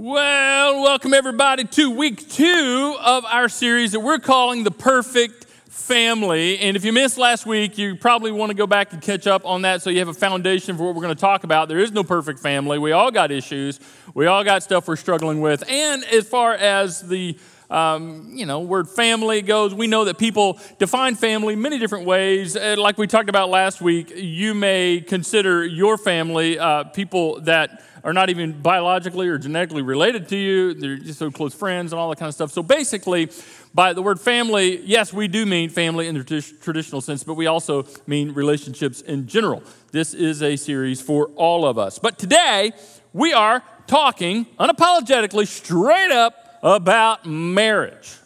Well, welcome everybody to week two of our series that we're calling The Perfect Family. And if you missed last week, you probably want to go back and catch up on that so you have a foundation for what we're going to talk about. There is no perfect family. We all got issues, we all got stuff we're struggling with. And as far as the um, you know, word family goes, we know that people define family many different ways. And like we talked about last week, you may consider your family uh, people that are not even biologically or genetically related to you. They're just so close friends and all that kind of stuff. So basically, by the word family, yes, we do mean family in the traditional sense, but we also mean relationships in general. This is a series for all of us. But today, we are talking unapologetically, straight up about marriage.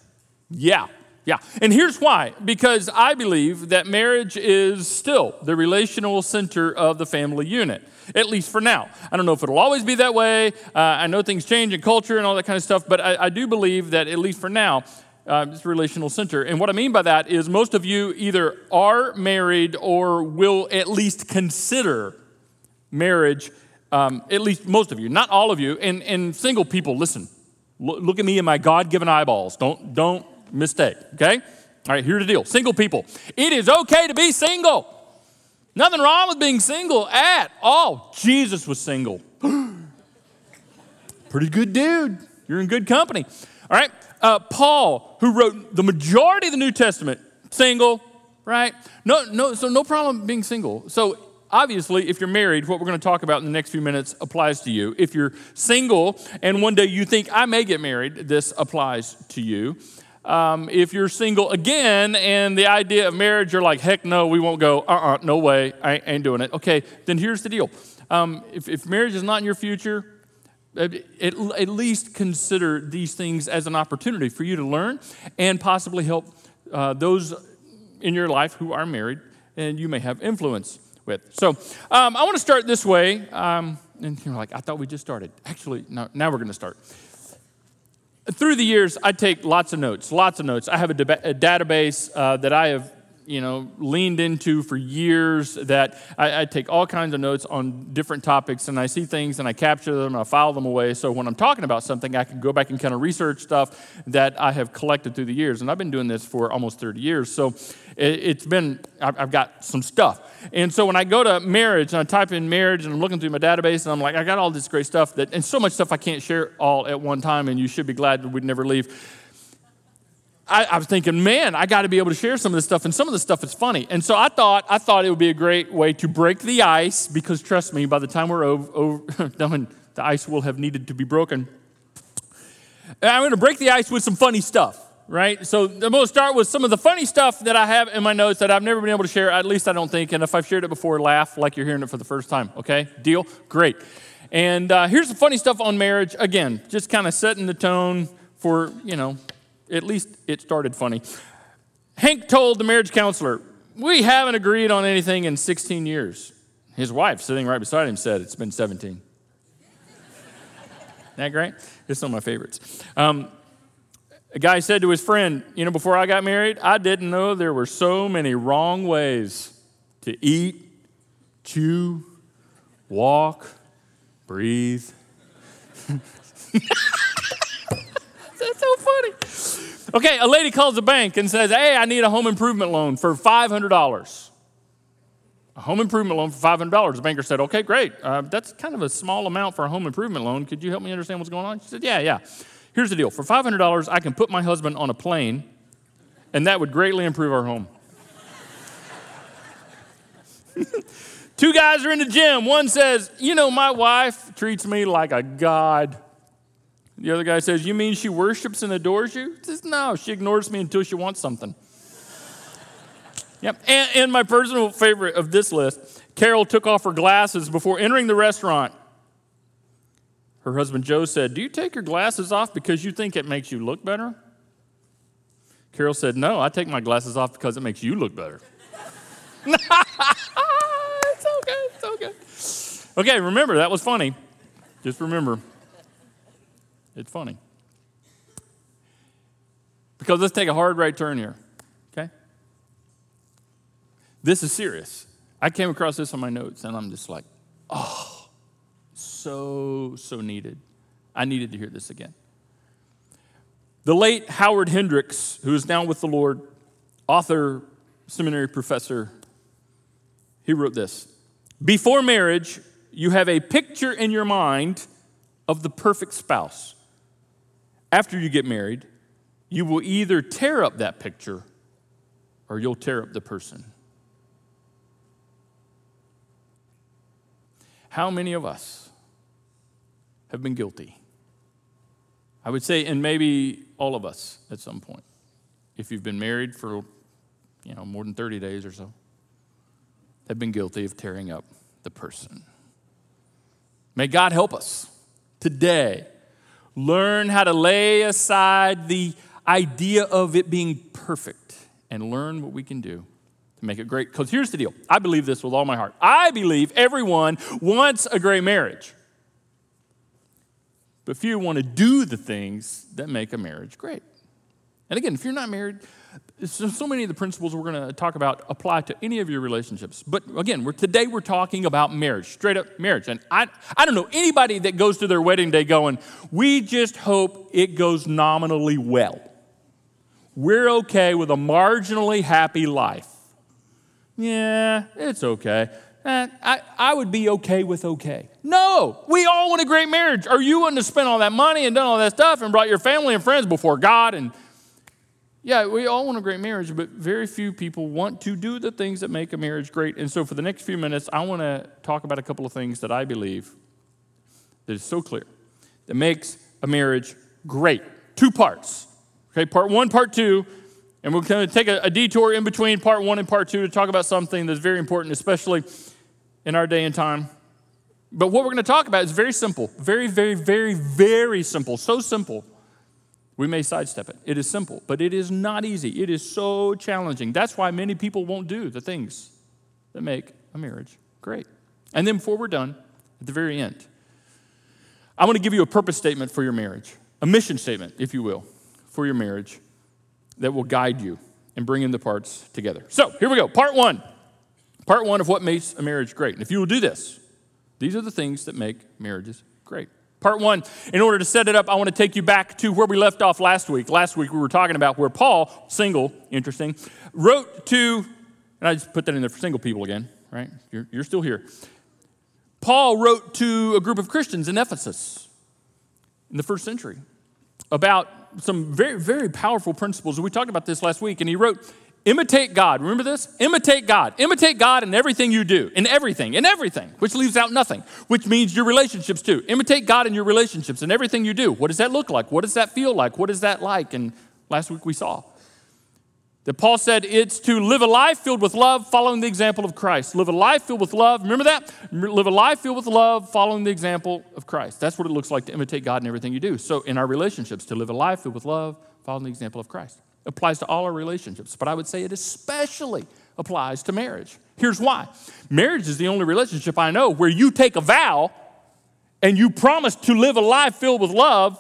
Yeah, yeah. And here's why because I believe that marriage is still the relational center of the family unit at least for now. I don't know if it'll always be that way. Uh, I know things change in culture and all that kind of stuff, but I, I do believe that at least for now, uh, it's relational center. And what I mean by that is most of you either are married or will at least consider marriage, um, at least most of you, not all of you. And, and single people, listen, look, look at me in my God given eyeballs. Don't, don't mistake, okay? All right, here's the deal. Single people, it is okay to be single. Nothing wrong with being single at all. Jesus was single. Pretty good dude. You're in good company. All right. Uh, Paul, who wrote the majority of the New Testament, single, right? No, no, so no problem being single. So obviously, if you're married, what we're going to talk about in the next few minutes applies to you. If you're single and one day you think I may get married, this applies to you. Um, if you're single again and the idea of marriage, you're like, heck no, we won't go, uh uh-uh, uh no way, I ain't doing it. Okay, then here's the deal. Um, if, if marriage is not in your future, at, at least consider these things as an opportunity for you to learn and possibly help uh, those in your life who are married and you may have influence with. So um, I want to start this way. Um, and you're like, I thought we just started. Actually, no, now we're going to start through the years, I take lots of notes, lots of notes. I have a, deba- a database uh, that I have, you know, leaned into for years. That I, I, take all kinds of notes on different topics, and I see things and I capture them and I file them away. So when I'm talking about something, I can go back and kind of research stuff that I have collected through the years. And I've been doing this for almost 30 years, so it, has been I've got some stuff. And so when I go to marriage and I type in marriage and I'm looking through my database and I'm like, I got all this great stuff that, and so much stuff I can't share all at one time, and you should be glad that we'd never leave. I, I was thinking, man, I got to be able to share some of this stuff, and some of the stuff is funny. And so I thought, I thought it would be a great way to break the ice, because trust me, by the time we're over, over done, the ice will have needed to be broken. And I'm going to break the ice with some funny stuff right? So I'm going to start with some of the funny stuff that I have in my notes that I've never been able to share, at least I don't think. And if I've shared it before, laugh like you're hearing it for the first time, okay? Deal? Great. And uh, here's the funny stuff on marriage. Again, just kind of setting the tone for, you know, at least it started funny. Hank told the marriage counselor, We haven't agreed on anything in 16 years. His wife, sitting right beside him, said, It's been 17. Isn't that great? It's one of my favorites. Um, a guy said to his friend, You know, before I got married, I didn't know there were so many wrong ways to eat, chew, walk, breathe. That's so funny. Okay, a lady calls the bank and says, Hey, I need a home improvement loan for $500. A home improvement loan for $500. The banker said, Okay, great. Uh, that's kind of a small amount for a home improvement loan. Could you help me understand what's going on? She said, Yeah, yeah. Here's the deal for $500, I can put my husband on a plane, and that would greatly improve our home. Two guys are in the gym. One says, You know, my wife treats me like a god. The other guy says, You mean she worships and adores you? He says, No, she ignores me until she wants something. yep. And, and my personal favorite of this list Carol took off her glasses before entering the restaurant. Her husband Joe said, Do you take your glasses off because you think it makes you look better? Carol said, No, I take my glasses off because it makes you look better. it's okay, it's okay. Okay, remember, that was funny. Just remember, it's funny. Because let's take a hard right turn here, okay? This is serious. I came across this on my notes and I'm just like, oh so, so needed. I needed to hear this again. The late Howard Hendricks, who is now with the Lord, author, seminary professor, he wrote this Before marriage, you have a picture in your mind of the perfect spouse. After you get married, you will either tear up that picture or you'll tear up the person. How many of us have been guilty? I would say, and maybe all of us at some point, if you've been married for you know more than 30 days or so, have been guilty of tearing up the person. May God help us today learn how to lay aside the idea of it being perfect and learn what we can do to make it great. Because here's the deal I believe this with all my heart. I believe everyone wants a great marriage, but few want to do the things that make a marriage great. And again, if you're not married, so, so many of the principles we're going to talk about apply to any of your relationships. But again, we're, today we're talking about marriage, straight up marriage. And I, I don't know anybody that goes to their wedding day going, we just hope it goes nominally well. We're okay with a marginally happy life. Yeah, it's okay. Eh, I, I would be okay with okay. No, we all want a great marriage. Or you wouldn't have spent all that money and done all that stuff and brought your family and friends before God and yeah, we all want a great marriage, but very few people want to do the things that make a marriage great. And so, for the next few minutes, I want to talk about a couple of things that I believe that is so clear that makes a marriage great. Two parts. Okay, part one, part two, and we're going to take a, a detour in between part one and part two to talk about something that's very important, especially in our day and time. But what we're going to talk about is very simple, very, very, very, very simple. So simple we may sidestep it. It is simple, but it is not easy. It is so challenging. That's why many people won't do the things that make a marriage great. And then, before we're done, at the very end, I want to give you a purpose statement for your marriage, a mission statement, if you will, for your marriage that will guide you and bring in the parts together. So, here we go. Part one. Part one of what makes a marriage great. And if you will do this, these are the things that make marriages great. Part one, in order to set it up, I want to take you back to where we left off last week. Last week we were talking about where Paul, single, interesting, wrote to, and I just put that in there for single people again, right? You're, you're still here. Paul wrote to a group of Christians in Ephesus in the first century about some very, very powerful principles. We talked about this last week, and he wrote Imitate God. Remember this? Imitate God. Imitate God in everything you do, in everything, in everything, which leaves out nothing, which means your relationships too. Imitate God in your relationships in everything you do. What does that look like? What does that feel like? What is that like? And last week we saw that Paul said it's to live a life filled with love, following the example of Christ. Live a life filled with love. Remember that? Live a life filled with love, following the example of Christ. That's what it looks like to imitate God in everything you do. So, in our relationships, to live a life filled with love, following the example of Christ applies to all our relationships, but I would say it especially applies to marriage. Here's why marriage is the only relationship I know where you take a vow and you promise to live a life filled with love.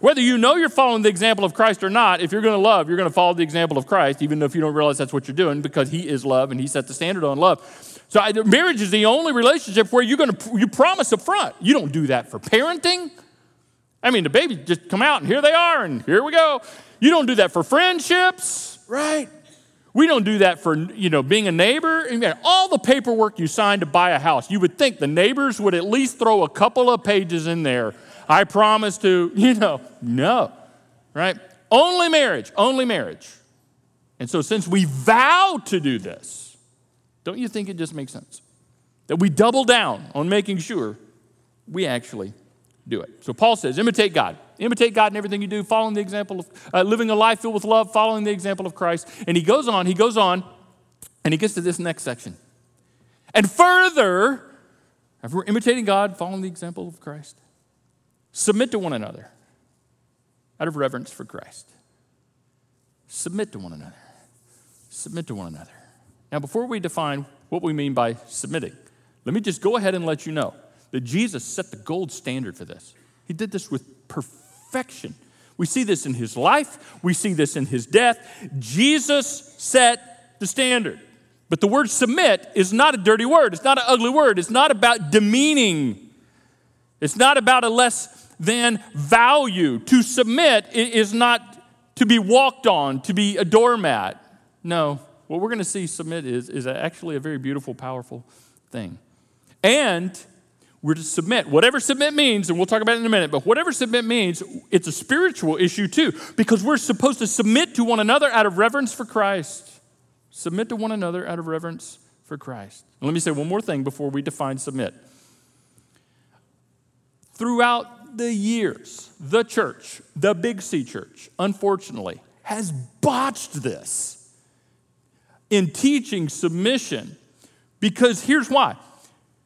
Whether you know you're following the example of Christ or not, if you're going to love, you're going to follow the example of Christ, even if you don't realize that's what you're doing, because He is love and He set the standard on love. So I, marriage is the only relationship where you're going to you promise up front. You don't do that for parenting. I mean, the baby just come out and here they are and here we go. You don't do that for friendships, right? We don't do that for, you know, being a neighbor. all the paperwork you signed to buy a house, you would think the neighbors would at least throw a couple of pages in there. I promise to, you know, no, right? Only marriage, only marriage. And so, since we vow to do this, don't you think it just makes sense that we double down on making sure we actually do it? So, Paul says, imitate God. Imitate God in everything you do, following the example of uh, living a life filled with love, following the example of Christ. And he goes on, he goes on, and he gets to this next section. And further, if we're imitating God, following the example of Christ, submit to one another out of reverence for Christ. Submit to one another. Submit to one another. Now, before we define what we mean by submitting, let me just go ahead and let you know that Jesus set the gold standard for this. He did this with perfection perfection. We see this in his life, we see this in his death. Jesus set the standard. But the word submit is not a dirty word, it's not an ugly word, it's not about demeaning, it's not about a less than value. To submit is not to be walked on, to be a doormat. No, what we're going to see submit is, is actually a very beautiful, powerful thing. And we're to submit. Whatever submit means, and we'll talk about it in a minute, but whatever submit means, it's a spiritual issue too, because we're supposed to submit to one another out of reverence for Christ. Submit to one another out of reverence for Christ. And let me say one more thing before we define submit. Throughout the years, the church, the Big C church, unfortunately, has botched this in teaching submission because here's why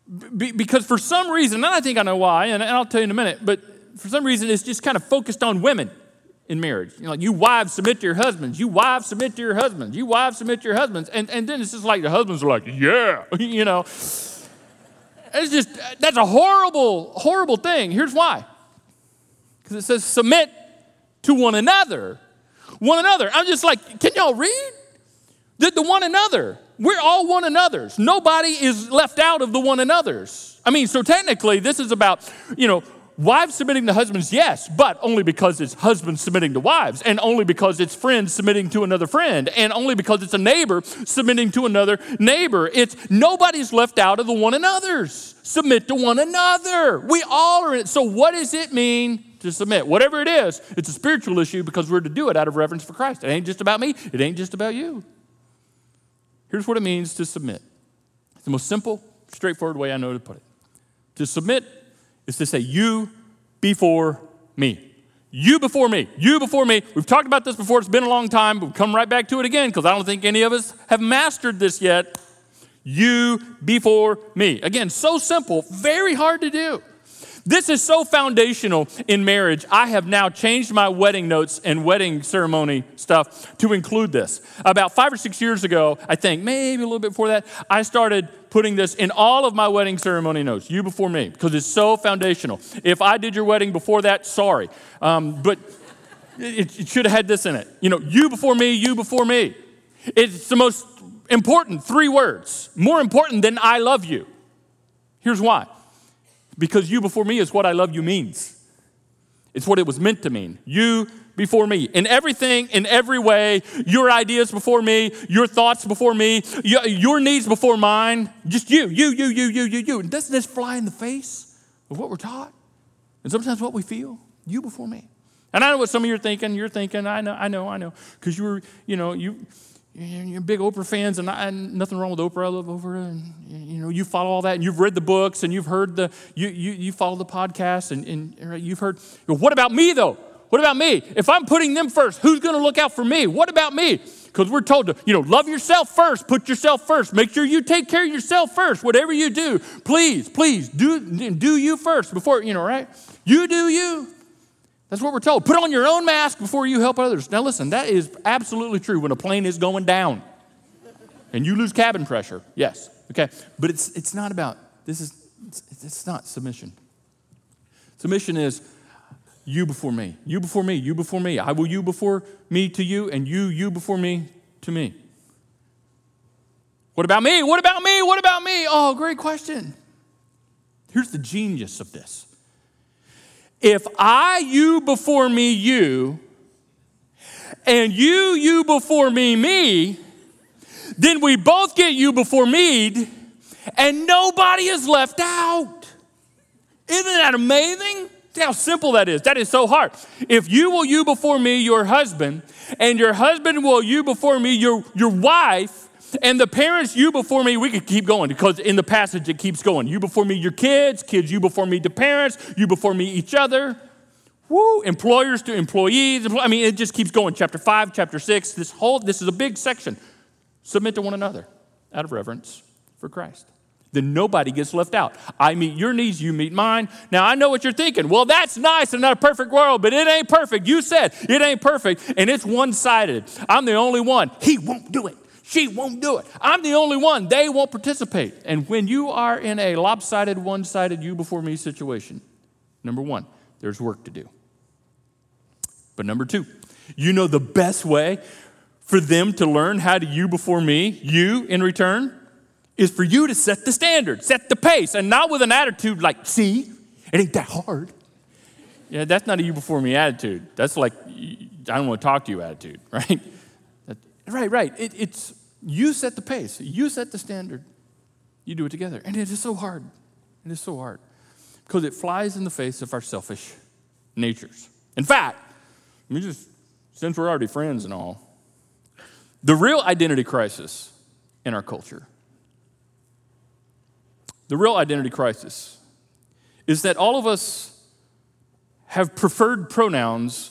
be, because for some reason, and I think I know why, and I'll tell you in a minute, but for some reason it's just kind of focused on women in marriage. You know, like you wives submit to your husbands, you wives submit to your husbands, you wives submit to your husbands, and, and then it's just like the husbands are like, yeah, you know. It's just, that's a horrible, horrible thing. Here's why. Because it says submit to one another. One another. I'm just like, can y'all read? The, the one another. We're all one another's. Nobody is left out of the one another's. I mean, so technically, this is about, you know, wives submitting to husbands, yes, but only because it's husbands submitting to wives, and only because it's friends submitting to another friend, and only because it's a neighbor submitting to another neighbor. It's nobody's left out of the one another's. Submit to one another. We all are in it. So, what does it mean to submit? Whatever it is, it's a spiritual issue because we're to do it out of reverence for Christ. It ain't just about me, it ain't just about you. Here's what it means to submit. It's the most simple, straightforward way I know to put it. To submit is to say, You before me. You before me. You before me. We've talked about this before. It's been a long time, but we'll come right back to it again because I don't think any of us have mastered this yet. You before me. Again, so simple, very hard to do. This is so foundational in marriage. I have now changed my wedding notes and wedding ceremony stuff to include this. About five or six years ago, I think, maybe a little bit before that, I started putting this in all of my wedding ceremony notes, you before me, because it's so foundational. If I did your wedding before that, sorry. Um, but it, it should have had this in it. You know, you before me, you before me. It's the most important three words, more important than I love you. Here's why because you before me is what I love you means. It's what it was meant to mean. You before me. In everything, in every way, your ideas before me, your thoughts before me, your needs before mine. Just you, you, you, you, you, you, you. And doesn't this fly in the face of what we're taught? And sometimes what we feel? You before me. And I know what some of you are thinking. You're thinking, I know, I know, I know. Because you were, you know, you you're big Oprah fans, and, I, and, nothing wrong with Oprah. I love Oprah, and you know you follow all that, and you've read the books, and you've heard the you you, you follow the podcast, and, and you've heard. What about me though? What about me? If I'm putting them first, who's going to look out for me? What about me? Because we're told to, you know, love yourself first, put yourself first, make sure you take care of yourself first. Whatever you do, please, please do do you first before you know, right? You do you. That's what we're told. Put on your own mask before you help others. Now, listen, that is absolutely true when a plane is going down and you lose cabin pressure. Yes, okay. But it's, it's not about, this is, it's, it's not submission. Submission is you before me, you before me, you before me. I will you before me to you, and you, you before me to me. What about me? What about me? What about me? Oh, great question. Here's the genius of this if I, you before me, you, and you, you before me, me, then we both get you before me, and nobody is left out. Isn't that amazing? See how simple that is. That is so hard. If you will you before me, your husband, and your husband will you before me, your, your wife, and the parents, you before me, we could keep going because in the passage it keeps going. You before me, your kids, kids, you before me, the parents, you before me, each other. Woo, employers to employees. I mean, it just keeps going. Chapter five, chapter six, this whole, this is a big section. Submit to one another out of reverence for Christ. Then nobody gets left out. I meet your needs, you meet mine. Now I know what you're thinking. Well, that's nice and not a perfect world, but it ain't perfect. You said it ain't perfect, and it's one sided. I'm the only one. He won't do it. She won't do it. I'm the only one. They won't participate. And when you are in a lopsided, one sided, you before me situation, number one, there's work to do. But number two, you know the best way for them to learn how to you before me, you in return, is for you to set the standard, set the pace, and not with an attitude like, see, it ain't that hard. Yeah, that's not a you before me attitude. That's like, I don't want to talk to you attitude, right? Right, right. It, it's you set the pace, you set the standard, you do it together. And it is so hard. It is so hard because it flies in the face of our selfish natures. In fact, let me just, since we're already friends and all, the real identity crisis in our culture, the real identity crisis is that all of us have preferred pronouns,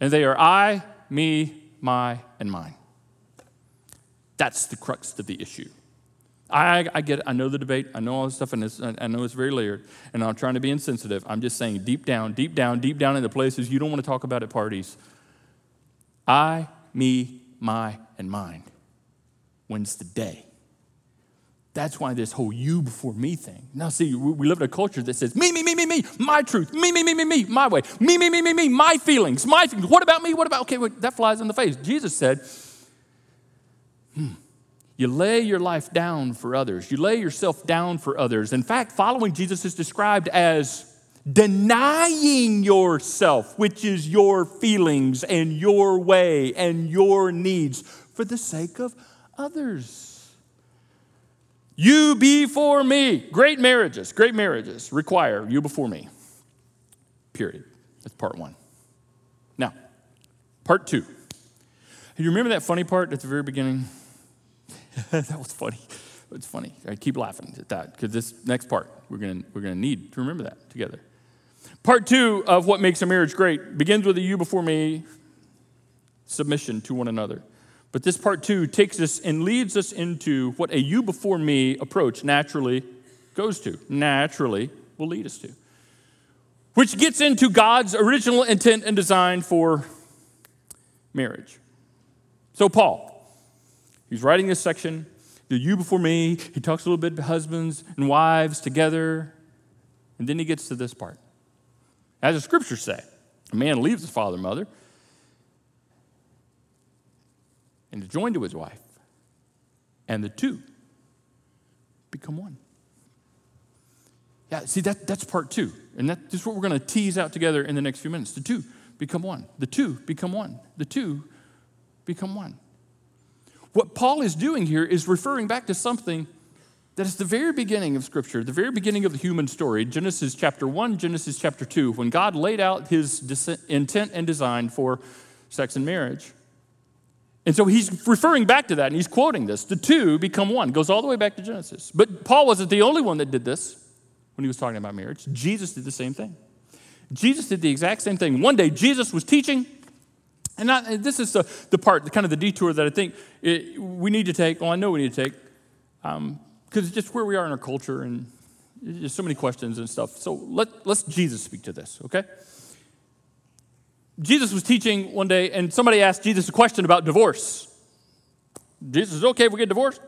and they are I, me, my, and mine. That's the crux of the issue. I, I get it. I know the debate. I know all this stuff, and I know it's very layered. And I'm trying to be insensitive. I'm just saying, deep down, deep down, deep down in the places you don't want to talk about at parties, I, me, my, and mine wins the day. That's why this whole you before me thing. Now, see, we live in a culture that says me, me, me, me, me, my truth, me, me, me, me, me, my way, me, me, me, me, me, my feelings, my feelings. What about me? What about, okay, wait, that flies in the face. Jesus said, hmm, Hmm. you lay your life down for others, you lay yourself down for others. In fact, following Jesus is described as denying yourself, which is your feelings and your way and your needs for the sake of others. You before me. Great marriages, great marriages require you before me. Period. That's part one. Now, part two. You remember that funny part at the very beginning? that was funny. It's funny. I keep laughing at that because this next part we're going we're gonna need to remember that together. Part two of what makes a marriage great begins with a you before me submission to one another. But this part two takes us and leads us into what a you before me approach naturally goes to, naturally will lead us to, which gets into God's original intent and design for marriage. So, Paul, he's writing this section, the you before me. He talks a little bit to husbands and wives together, and then he gets to this part. As the scriptures say, a man leaves his father and mother and is joined to his wife, and the two become one. Yeah, see, that, that's part two. And that, that's what we're going to tease out together in the next few minutes. The two become one. The two become one. The two become one. What Paul is doing here is referring back to something that is the very beginning of Scripture, the very beginning of the human story, Genesis chapter 1, Genesis chapter 2, when God laid out his intent and design for sex and marriage. And so he's referring back to that and he's quoting this. The two become one. Goes all the way back to Genesis. But Paul wasn't the only one that did this when he was talking about marriage. Jesus did the same thing. Jesus did the exact same thing. One day, Jesus was teaching, and, not, this is the, the part, the, kind of the detour that I think it, we need to take. Well, I know we need to take, because um, it's just where we are in our culture, and there's so many questions and stuff. So let, let's Jesus speak to this, okay? Jesus was teaching one day, and somebody asked Jesus a question about divorce. Jesus is okay if we get divorced?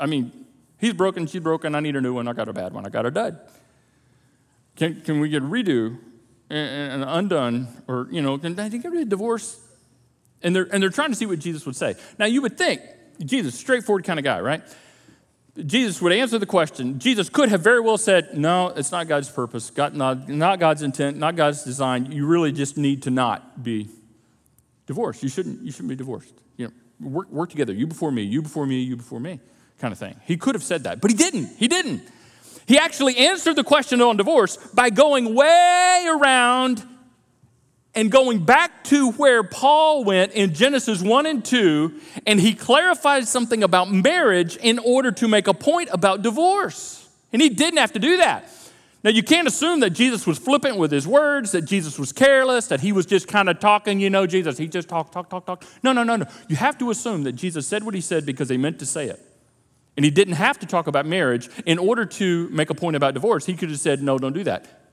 I mean, he's broken, she's broken, I need a new one, I got a bad one, I got a dud. Can, can we get a redo and, and undone? Or, you know, can I get a divorce? And they're, and they're trying to see what Jesus would say. Now, you would think, Jesus, straightforward kind of guy, right? Jesus would answer the question. Jesus could have very well said, No, it's not God's purpose, God, not, not God's intent, not God's design. You really just need to not be divorced. You shouldn't, you shouldn't be divorced. You know, work, work together. You before me, you before me, you before me, kind of thing. He could have said that, but he didn't. He didn't. He actually answered the question on divorce by going way around and going back to where Paul went in Genesis 1 and 2, and he clarified something about marriage in order to make a point about divorce. And he didn't have to do that. Now, you can't assume that Jesus was flippant with his words, that Jesus was careless, that he was just kind of talking, you know, Jesus, he just talked, talk, talk, talk. No, no, no, no. You have to assume that Jesus said what he said because he meant to say it. And he didn't have to talk about marriage in order to make a point about divorce. He could have said, no, don't do that.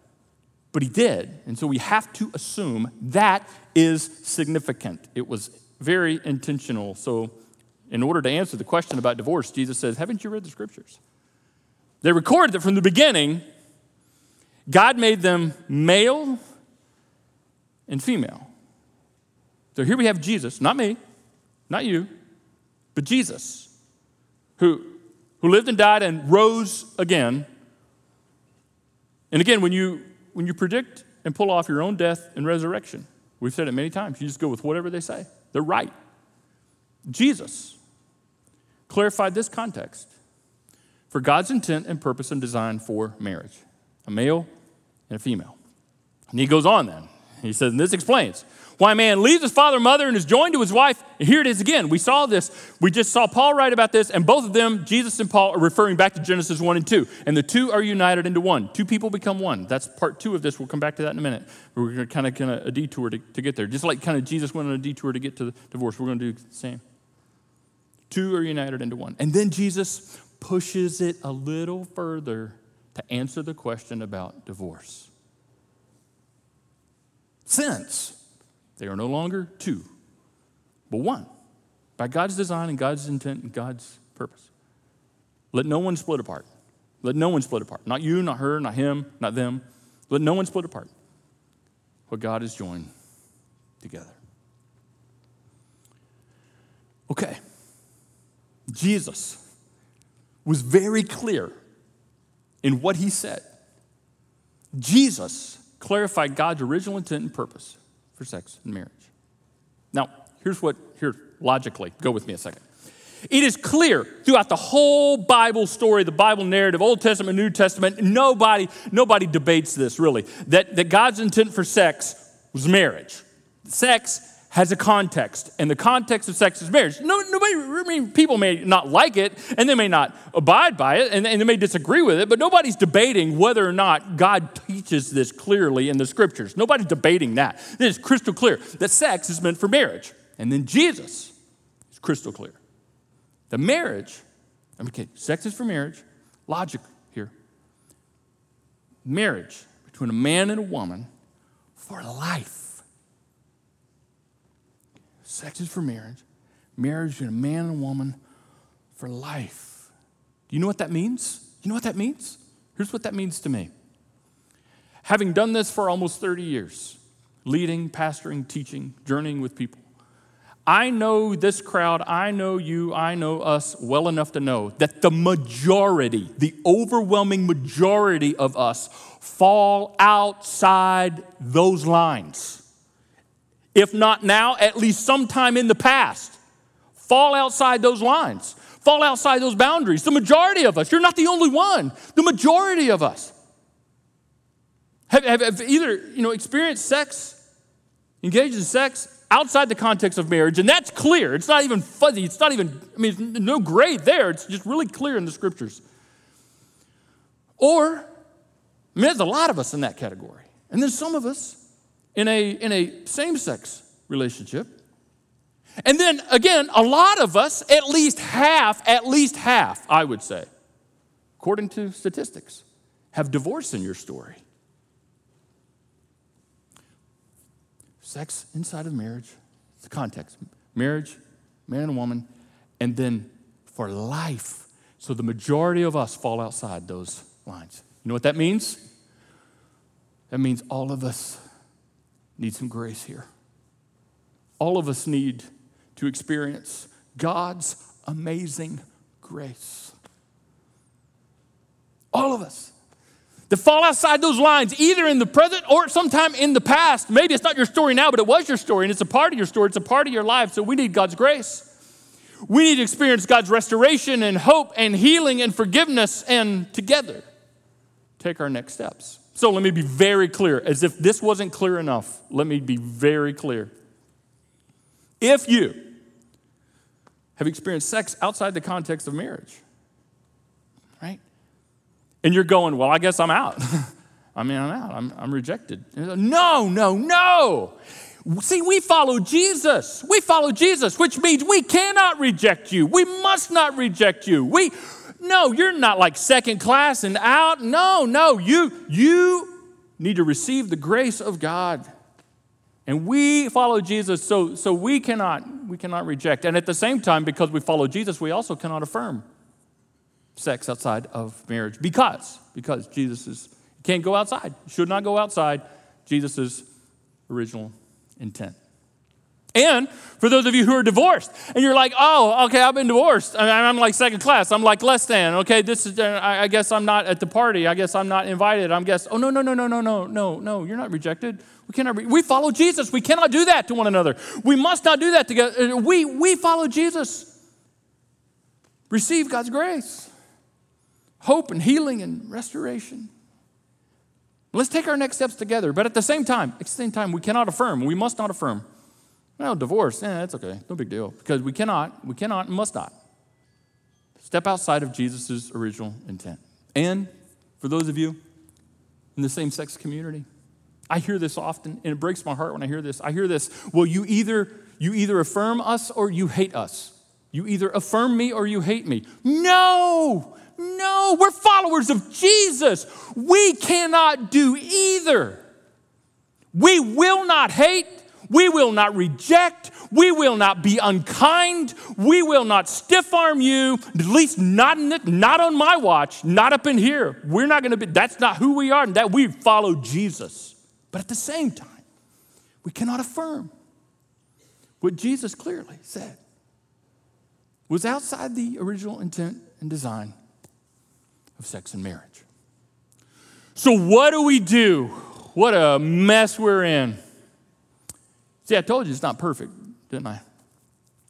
But he did. And so we have to assume that is significant. It was very intentional. So, in order to answer the question about divorce, Jesus says, Haven't you read the scriptures? They recorded that from the beginning, God made them male and female. So here we have Jesus, not me, not you, but Jesus, who, who lived and died and rose again. And again, when you when you predict and pull off your own death and resurrection. We've said it many times. You just go with whatever they say, they're right. Jesus clarified this context for God's intent and purpose and design for marriage a male and a female. And he goes on then. He says, and this explains why man leaves his father and mother and is joined to his wife. And here it is again. We saw this. We just saw Paul write about this, and both of them, Jesus and Paul, are referring back to Genesis 1 and 2. And the two are united into one. Two people become one. That's part two of this. We'll come back to that in a minute. We're going to kind of kind of a detour to, to get there. Just like kind of Jesus went on a detour to get to the divorce. We're going to do the same. Two are united into one. And then Jesus pushes it a little further to answer the question about divorce. Since they are no longer two, but one, by God's design and God's intent and God's purpose. Let no one split apart. Let no one split apart. Not you, not her, not him, not them. Let no one split apart. What God has joined together. Okay. Jesus was very clear in what he said. Jesus clarified God's original intent and purpose for sex and marriage. Now, here's what, here, logically, go with me a second. It is clear throughout the whole Bible story, the Bible narrative, Old Testament, New Testament, nobody, nobody debates this really, that, that God's intent for sex was marriage. Sex has a context, and the context of sex is marriage. No, nobody, I mean, people may not like it, and they may not abide by it, and, and they may disagree with it, but nobody's debating whether or not God teaches this clearly in the scriptures. Nobody's debating that. It is crystal clear that sex is meant for marriage. And then Jesus is crystal clear. The marriage, okay, sex is for marriage, logic here. Marriage between a man and a woman for life. Sex is for marriage. Marriage between a man and a woman for life. Do you know what that means? You know what that means? Here's what that means to me. Having done this for almost 30 years, leading, pastoring, teaching, journeying with people, I know this crowd, I know you, I know us well enough to know that the majority, the overwhelming majority of us fall outside those lines if not now, at least sometime in the past. Fall outside those lines, fall outside those boundaries. The majority of us, you're not the only one, the majority of us have, have, have either you know, experienced sex, engaged in sex outside the context of marriage, and that's clear. It's not even fuzzy. It's not even, I mean, no gray there. It's just really clear in the scriptures. Or, I mean, there's a lot of us in that category. And then some of us in a, in a same sex relationship. And then again, a lot of us, at least half, at least half, I would say, according to statistics, have divorce in your story. Sex inside of marriage, the context marriage, man and woman, and then for life. So the majority of us fall outside those lines. You know what that means? That means all of us need some grace here. All of us need to experience God's amazing grace. All of us. To fall outside those lines, either in the present or sometime in the past. Maybe it's not your story now, but it was your story, and it's a part of your story, it's a part of your life, so we need God's grace. We need to experience God's restoration and hope and healing and forgiveness, and together take our next steps. So let me be very clear, as if this wasn't clear enough, let me be very clear. If you have experienced sex outside the context of marriage, right? And you're going, well, I guess I'm out. I mean, I'm out. I'm, I'm rejected. No, no, no. See, we follow Jesus. We follow Jesus, which means we cannot reject you. We must not reject you. We, no, you're not like second class and out. No, no, you, you need to receive the grace of God. And we follow Jesus, so, so we, cannot, we cannot reject. And at the same time, because we follow Jesus, we also cannot affirm sex outside of marriage because, because Jesus is, can't go outside, should not go outside Jesus' original intent. And for those of you who are divorced, and you're like, oh, okay, I've been divorced. I am like second class. I'm like less than. Okay, this is. Uh, I guess I'm not at the party. I guess I'm not invited. I'm guess. Oh no no no no no no no no. You're not rejected. We cannot. Re- we follow Jesus. We cannot do that to one another. We must not do that together. Uh, we we follow Jesus. Receive God's grace, hope and healing and restoration. Let's take our next steps together. But at the same time, at the same time, we cannot affirm. We must not affirm well, divorce, yeah, that's okay. No big deal. Because we cannot, we cannot and must not step outside of Jesus' original intent. And for those of you in the same sex community, I hear this often, and it breaks my heart when I hear this. I hear this, well, you either you either affirm us or you hate us. You either affirm me or you hate me. No, no, we're followers of Jesus. We cannot do either. We will not hate we will not reject. We will not be unkind. We will not stiff arm you, at least not, the, not on my watch, not up in here. We're not going to be, that's not who we are, and that we follow Jesus. But at the same time, we cannot affirm what Jesus clearly said was outside the original intent and design of sex and marriage. So, what do we do? What a mess we're in. See, I told you it's not perfect, didn't I?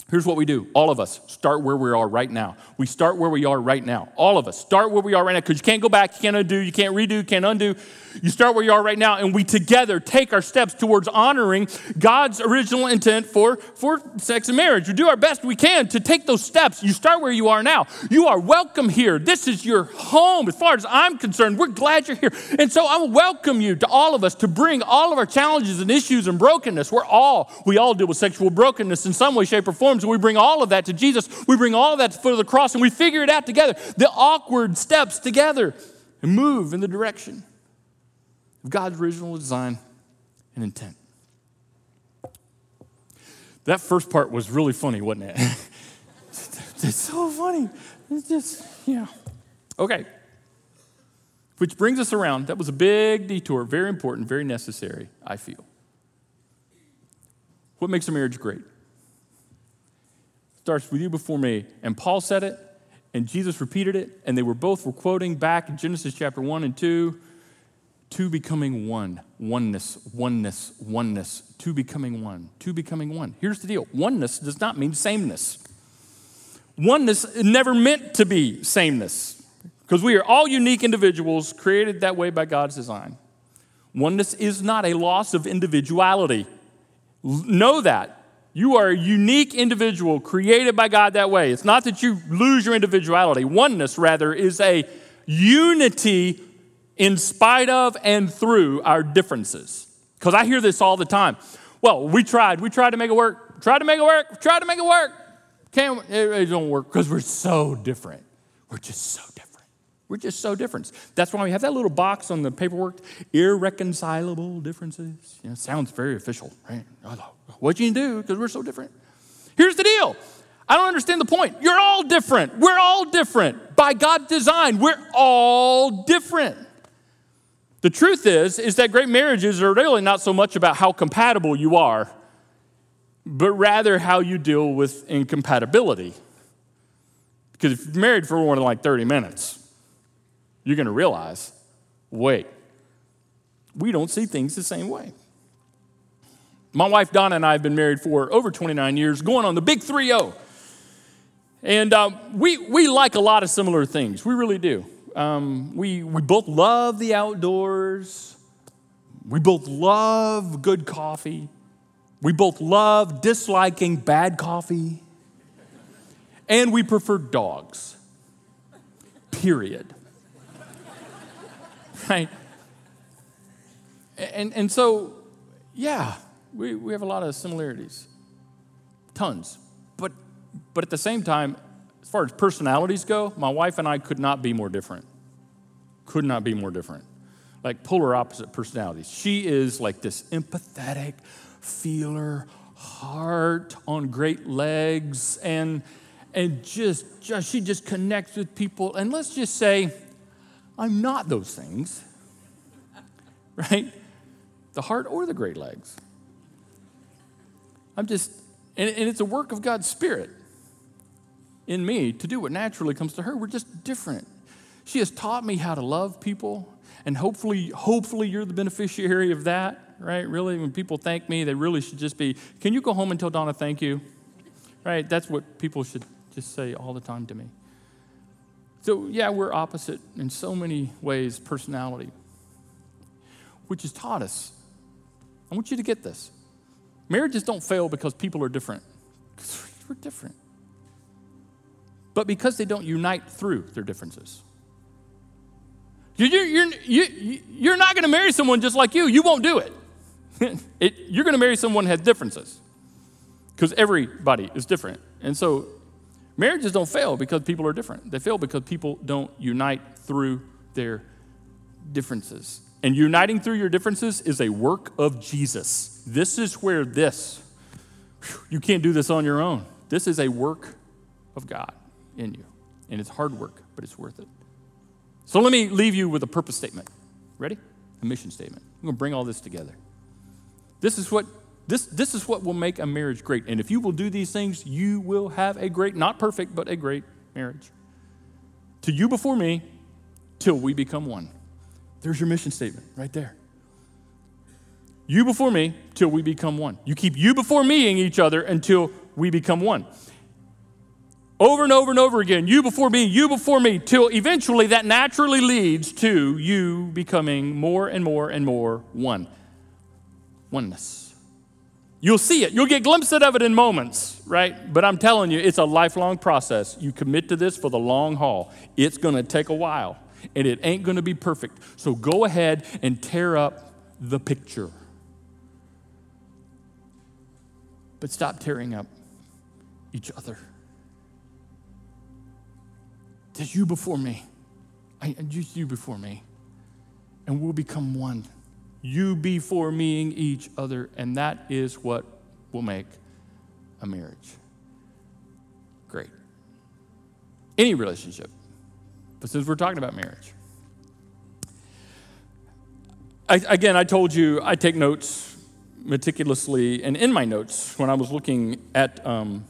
Here's what we do. All of us start where we are right now. We start where we are right now. All of us start where we are right now because you can't go back, you can't undo, you can't redo, you can't undo. You start where you are right now, and we together take our steps towards honoring God's original intent for, for sex and marriage. We do our best we can to take those steps. You start where you are now. You are welcome here. This is your home. As far as I'm concerned, we're glad you're here. And so I welcome you to all of us to bring all of our challenges and issues and brokenness. We're all, we all deal with sexual brokenness in some way, shape, or form. So we bring all of that to Jesus. We bring all of that to the foot of the cross and we figure it out together. The awkward steps together and move in the direction of God's original design and intent. That first part was really funny, wasn't it? it's so funny. It's just, yeah. Okay. Which brings us around. That was a big detour, very important, very necessary, I feel. What makes a marriage great? Starts with you before me. And Paul said it, and Jesus repeated it, and they were both were quoting back in Genesis chapter 1 and 2, two becoming one, oneness, oneness, oneness, two becoming one, two becoming one. Here's the deal oneness does not mean sameness. Oneness never meant to be sameness because we are all unique individuals created that way by God's design. Oneness is not a loss of individuality. Know that. You are a unique individual created by God that way. It's not that you lose your individuality. Oneness, rather, is a unity in spite of and through our differences. Because I hear this all the time. Well, we tried. We tried to make it work. Tried to make it work. Tried to make it work. Can't, it, it don't work because we're so different. We're just so different. We're just so different. That's why we have that little box on the paperwork, irreconcilable differences. You know, sounds very official, right? What you do because we're so different. Here's the deal. I don't understand the point. You're all different. We're all different. By God's design, we're all different. The truth is, is that great marriages are really not so much about how compatible you are, but rather how you deal with incompatibility. Because if you're married for more than like 30 minutes, you're going to realize wait, we don't see things the same way. My wife Donna and I have been married for over 29 years, going on the big 3 0. And uh, we, we like a lot of similar things. We really do. Um, we, we both love the outdoors. We both love good coffee. We both love disliking bad coffee. And we prefer dogs. Period right? And, and so, yeah, we, we have a lot of similarities, tons. But, but at the same time, as far as personalities go, my wife and I could not be more different. Could not be more different. Like polar opposite personalities. She is like this empathetic feeler, heart on great legs, and, and just, just she just connects with people. And let's just say, I'm not those things, right? The heart or the great legs. I'm just, and, and it's a work of God's Spirit in me to do what naturally comes to her. We're just different. She has taught me how to love people, and hopefully, hopefully you're the beneficiary of that, right? Really, when people thank me, they really should just be, can you go home and tell Donna thank you? Right? That's what people should just say all the time to me. So, yeah, we're opposite in so many ways, personality, which has taught us. I want you to get this. Marriages don't fail because people are different. We're different. But because they don't unite through their differences. You're, you're, you're, you're not going to marry someone just like you. You won't do it. it you're going to marry someone who has differences because everybody is different. And so marriages don't fail because people are different. They fail because people don't unite through their differences. And uniting through your differences is a work of Jesus. This is where this, you can't do this on your own. This is a work of God in you. And it's hard work, but it's worth it. So let me leave you with a purpose statement. Ready? A mission statement. I'm going to bring all this together. This is what this, this is what will make a marriage great. And if you will do these things, you will have a great, not perfect, but a great marriage. To you before me, till we become one. There's your mission statement right there. You before me, till we become one. You keep you before me meing each other until we become one. Over and over and over again, you before me, you before me, till eventually that naturally leads to you becoming more and more and more one. Oneness. You'll see it. You'll get glimpses of it in moments, right? But I'm telling you, it's a lifelong process. You commit to this for the long haul. It's going to take a while, and it ain't going to be perfect. So go ahead and tear up the picture. But stop tearing up each other. Just you before me. I, just you before me. And we'll become one. You before meing each other. And that is what will make a marriage great. Any relationship. But since we're talking about marriage, I, again, I told you I take notes meticulously, and in my notes, when I was looking at um,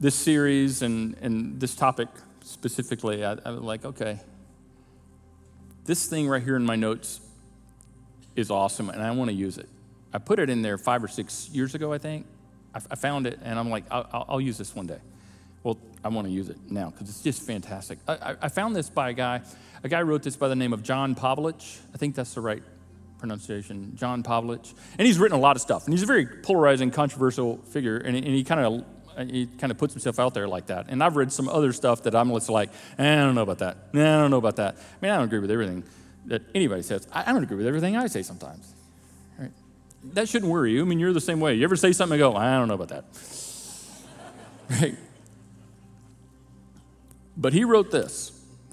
this series and, and this topic specifically, I, I was like, okay, this thing right here in my notes is awesome and I want to use it. I put it in there five or six years ago, I think. I, I found it and I'm like, I'll, I'll, use this one day. Well, I want to use it now because it's just fantastic. I, I, found this by a guy. A guy wrote this by the name of John Pavlich. I think that's the right pronunciation, John Pavlich. And he's written a lot of stuff. And he's a very polarizing, controversial figure. And, and he kind of he kind of puts himself out there like that. And I've read some other stuff that I'm just like, eh, I don't know about that. Eh, I don't know about that. I mean, I don't agree with everything that anybody says. I, don't agree with everything I say sometimes. Right? That shouldn't worry you. I mean, you're the same way. You ever say something and go, I don't know about that. right? But he wrote this.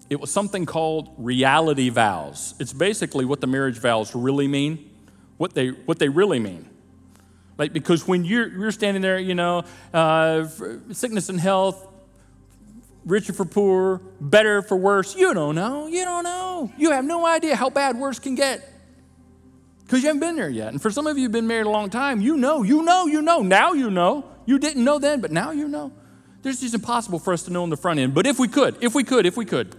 It was something called reality vows. It's basically what the marriage vows really mean, what they, what they really mean. Like, because when you're, you're standing there, you know, uh, sickness and health, richer for poor, better for worse, you don't know. You don't know. You have no idea how bad worse can get because you haven't been there yet. And for some of you who've been married a long time, you know, you know, you know. Now you know. You didn't know then, but now you know. There's just impossible for us to know on the front end. But if we could, if we could, if we could,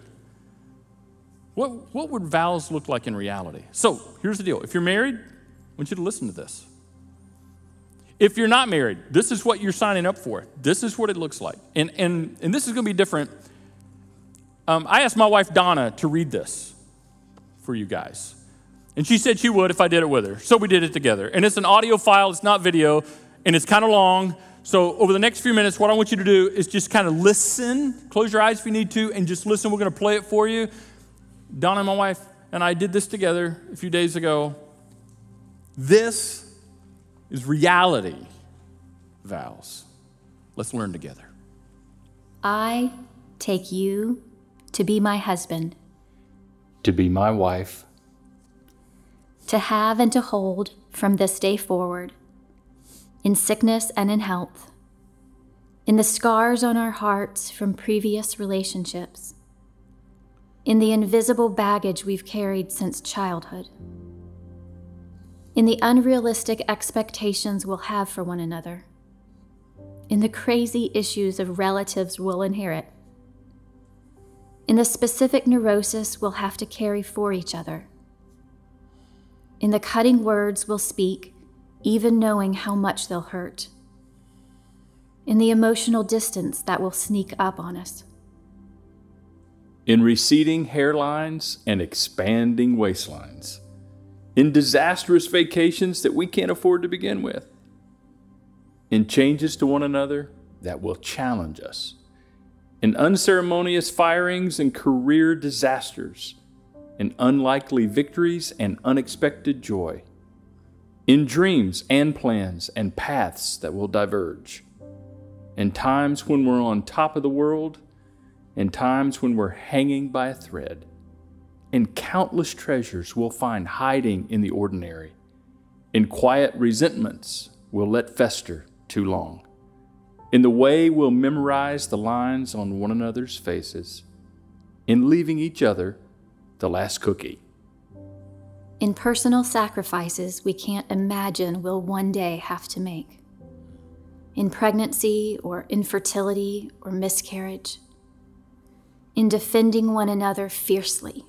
what, what would vows look like in reality? So here's the deal. If you're married, I want you to listen to this. If you're not married, this is what you're signing up for. This is what it looks like. And, and, and this is going to be different. Um, I asked my wife, Donna, to read this for you guys. And she said she would if I did it with her. So we did it together. And it's an audio file, it's not video, and it's kind of long. So over the next few minutes, what I want you to do is just kind of listen. Close your eyes if you need to, and just listen. We're going to play it for you. Donna, my wife, and I did this together a few days ago. This is reality vows. Let's learn together. I take you to be my husband, to be my wife, to have and to hold from this day forward, in sickness and in health, in the scars on our hearts from previous relationships, in the invisible baggage we've carried since childhood in the unrealistic expectations we'll have for one another, in the crazy issues of relatives we'll inherit, in the specific neurosis we'll have to carry for each other, in the cutting words we'll speak, even knowing how much they'll hurt, in the emotional distance that will sneak up on us. In receding hairlines and expanding waistlines in disastrous vacations that we can't afford to begin with, in changes to one another that will challenge us, in unceremonious firings and career disasters, in unlikely victories and unexpected joy, in dreams and plans and paths that will diverge, in times when we're on top of the world, in times when we're hanging by a thread and countless treasures we'll find hiding in the ordinary. In quiet resentments we'll let fester too long. In the way we'll memorize the lines on one another's faces. In leaving each other the last cookie. In personal sacrifices we can't imagine we'll one day have to make. In pregnancy or infertility or miscarriage. In defending one another fiercely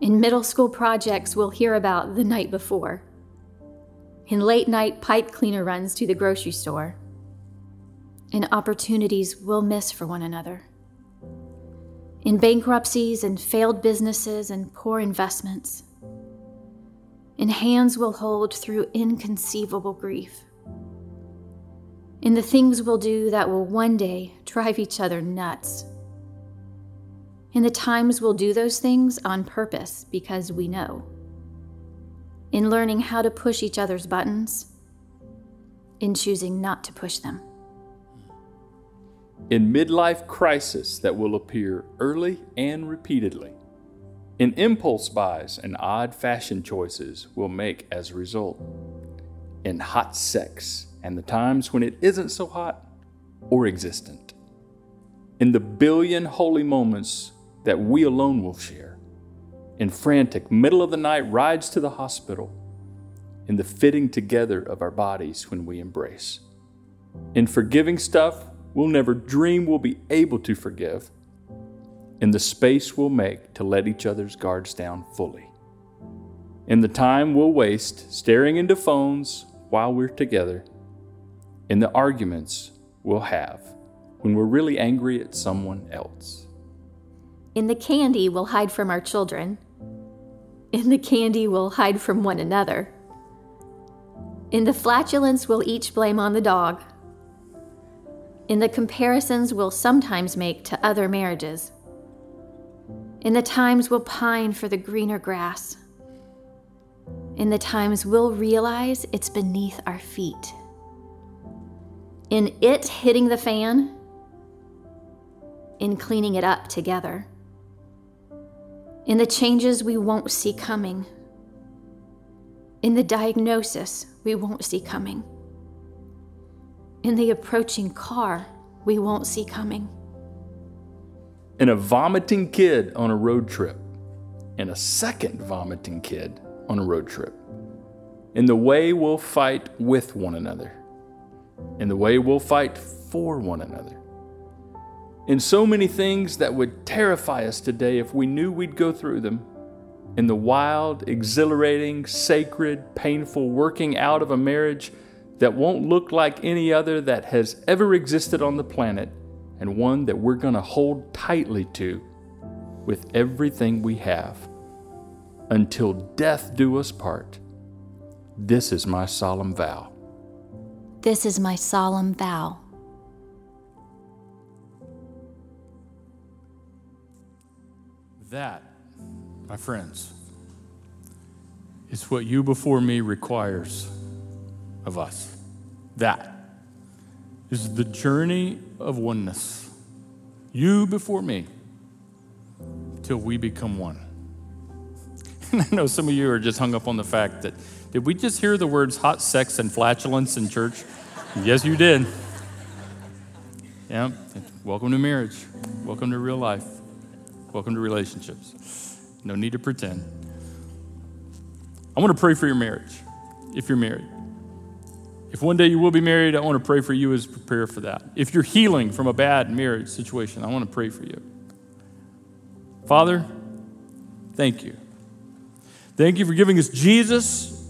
in middle school projects we'll hear about the night before. In late night pipe cleaner runs to the grocery store. In opportunities we'll miss for one another. In bankruptcies and failed businesses and poor investments. In hands we'll hold through inconceivable grief. In the things we'll do that will one day drive each other nuts in the times we'll do those things on purpose because we know. In learning how to push each other's buttons, in choosing not to push them. In midlife crisis that will appear early and repeatedly. In impulse buys and odd fashion choices we'll make as a result. In hot sex and the times when it isn't so hot or existent. In the billion holy moments that we alone will share. In frantic, middle of the night rides to the hospital, in the fitting together of our bodies when we embrace. In forgiving stuff we'll never dream we'll be able to forgive, in the space we'll make to let each other's guards down fully. In the time we'll waste staring into phones while we're together, in the arguments we'll have when we're really angry at someone else. In the candy, we'll hide from our children. In the candy, we'll hide from one another. In the flatulence, we'll each blame on the dog. In the comparisons we'll sometimes make to other marriages. In the times we'll pine for the greener grass. In the times we'll realize it's beneath our feet. In it hitting the fan, in cleaning it up together in the changes we won't see coming, in the diagnosis we won't see coming, in the approaching car we won't see coming. In a vomiting kid on a road trip, and a second vomiting kid on a road trip. In the way we'll fight with one another, in the way we'll fight for one another in so many things that would terrify us today if we knew we'd go through them. In the wild, exhilarating, sacred, painful working out of a marriage that won't look like any other that has ever existed on the planet, and one that we're going to hold tightly to with everything we have until death do us part. This is my solemn vow. This is my solemn vow. That, my friends, is what you before me requires of us. That is the journey of oneness. You before me, till we become one. And I know some of you are just hung up on the fact that, did we just hear the words hot sex and flatulence in church? yes, you did. Yeah, welcome to marriage. Welcome to real life. Welcome to relationships. No need to pretend. I want to pray for your marriage if you're married. If one day you will be married, I want to pray for you as prepare for that. If you're healing from a bad marriage situation, I want to pray for you. Father, thank you. Thank you for giving us Jesus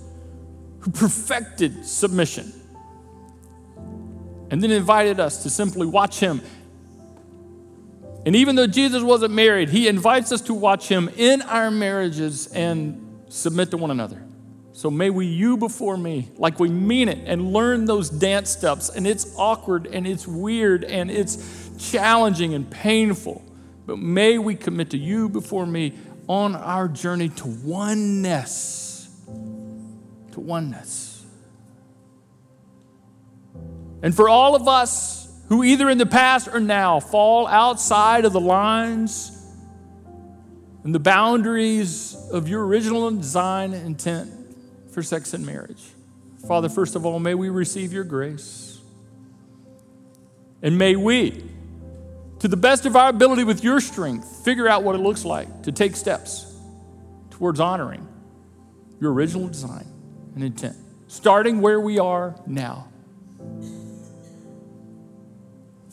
who perfected submission and then invited us to simply watch him. And even though Jesus wasn't married, he invites us to watch him in our marriages and submit to one another. So may we you before me, like we mean it, and learn those dance steps. And it's awkward and it's weird and it's challenging and painful. But may we commit to you before me on our journey to oneness. To oneness. And for all of us who, either in the past or now, fall outside of the lines and the boundaries of your original design intent for sex and marriage. Father, first of all, may we receive your grace. And may we, to the best of our ability with your strength, figure out what it looks like to take steps towards honoring your original design and intent, starting where we are now.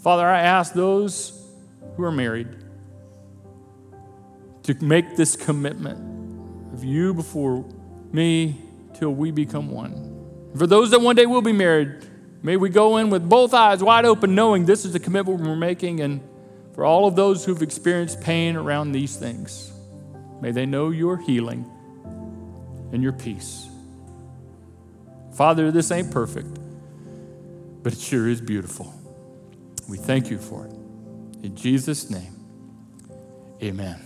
Father, I ask those who are married to make this commitment of you before me till we become one. For those that one day will be married, may we go in with both eyes wide open, knowing this is the commitment we're making. And for all of those who've experienced pain around these things, may they know your healing and your peace. Father, this ain't perfect, but it sure is beautiful. We thank you for it. In Jesus' name, amen.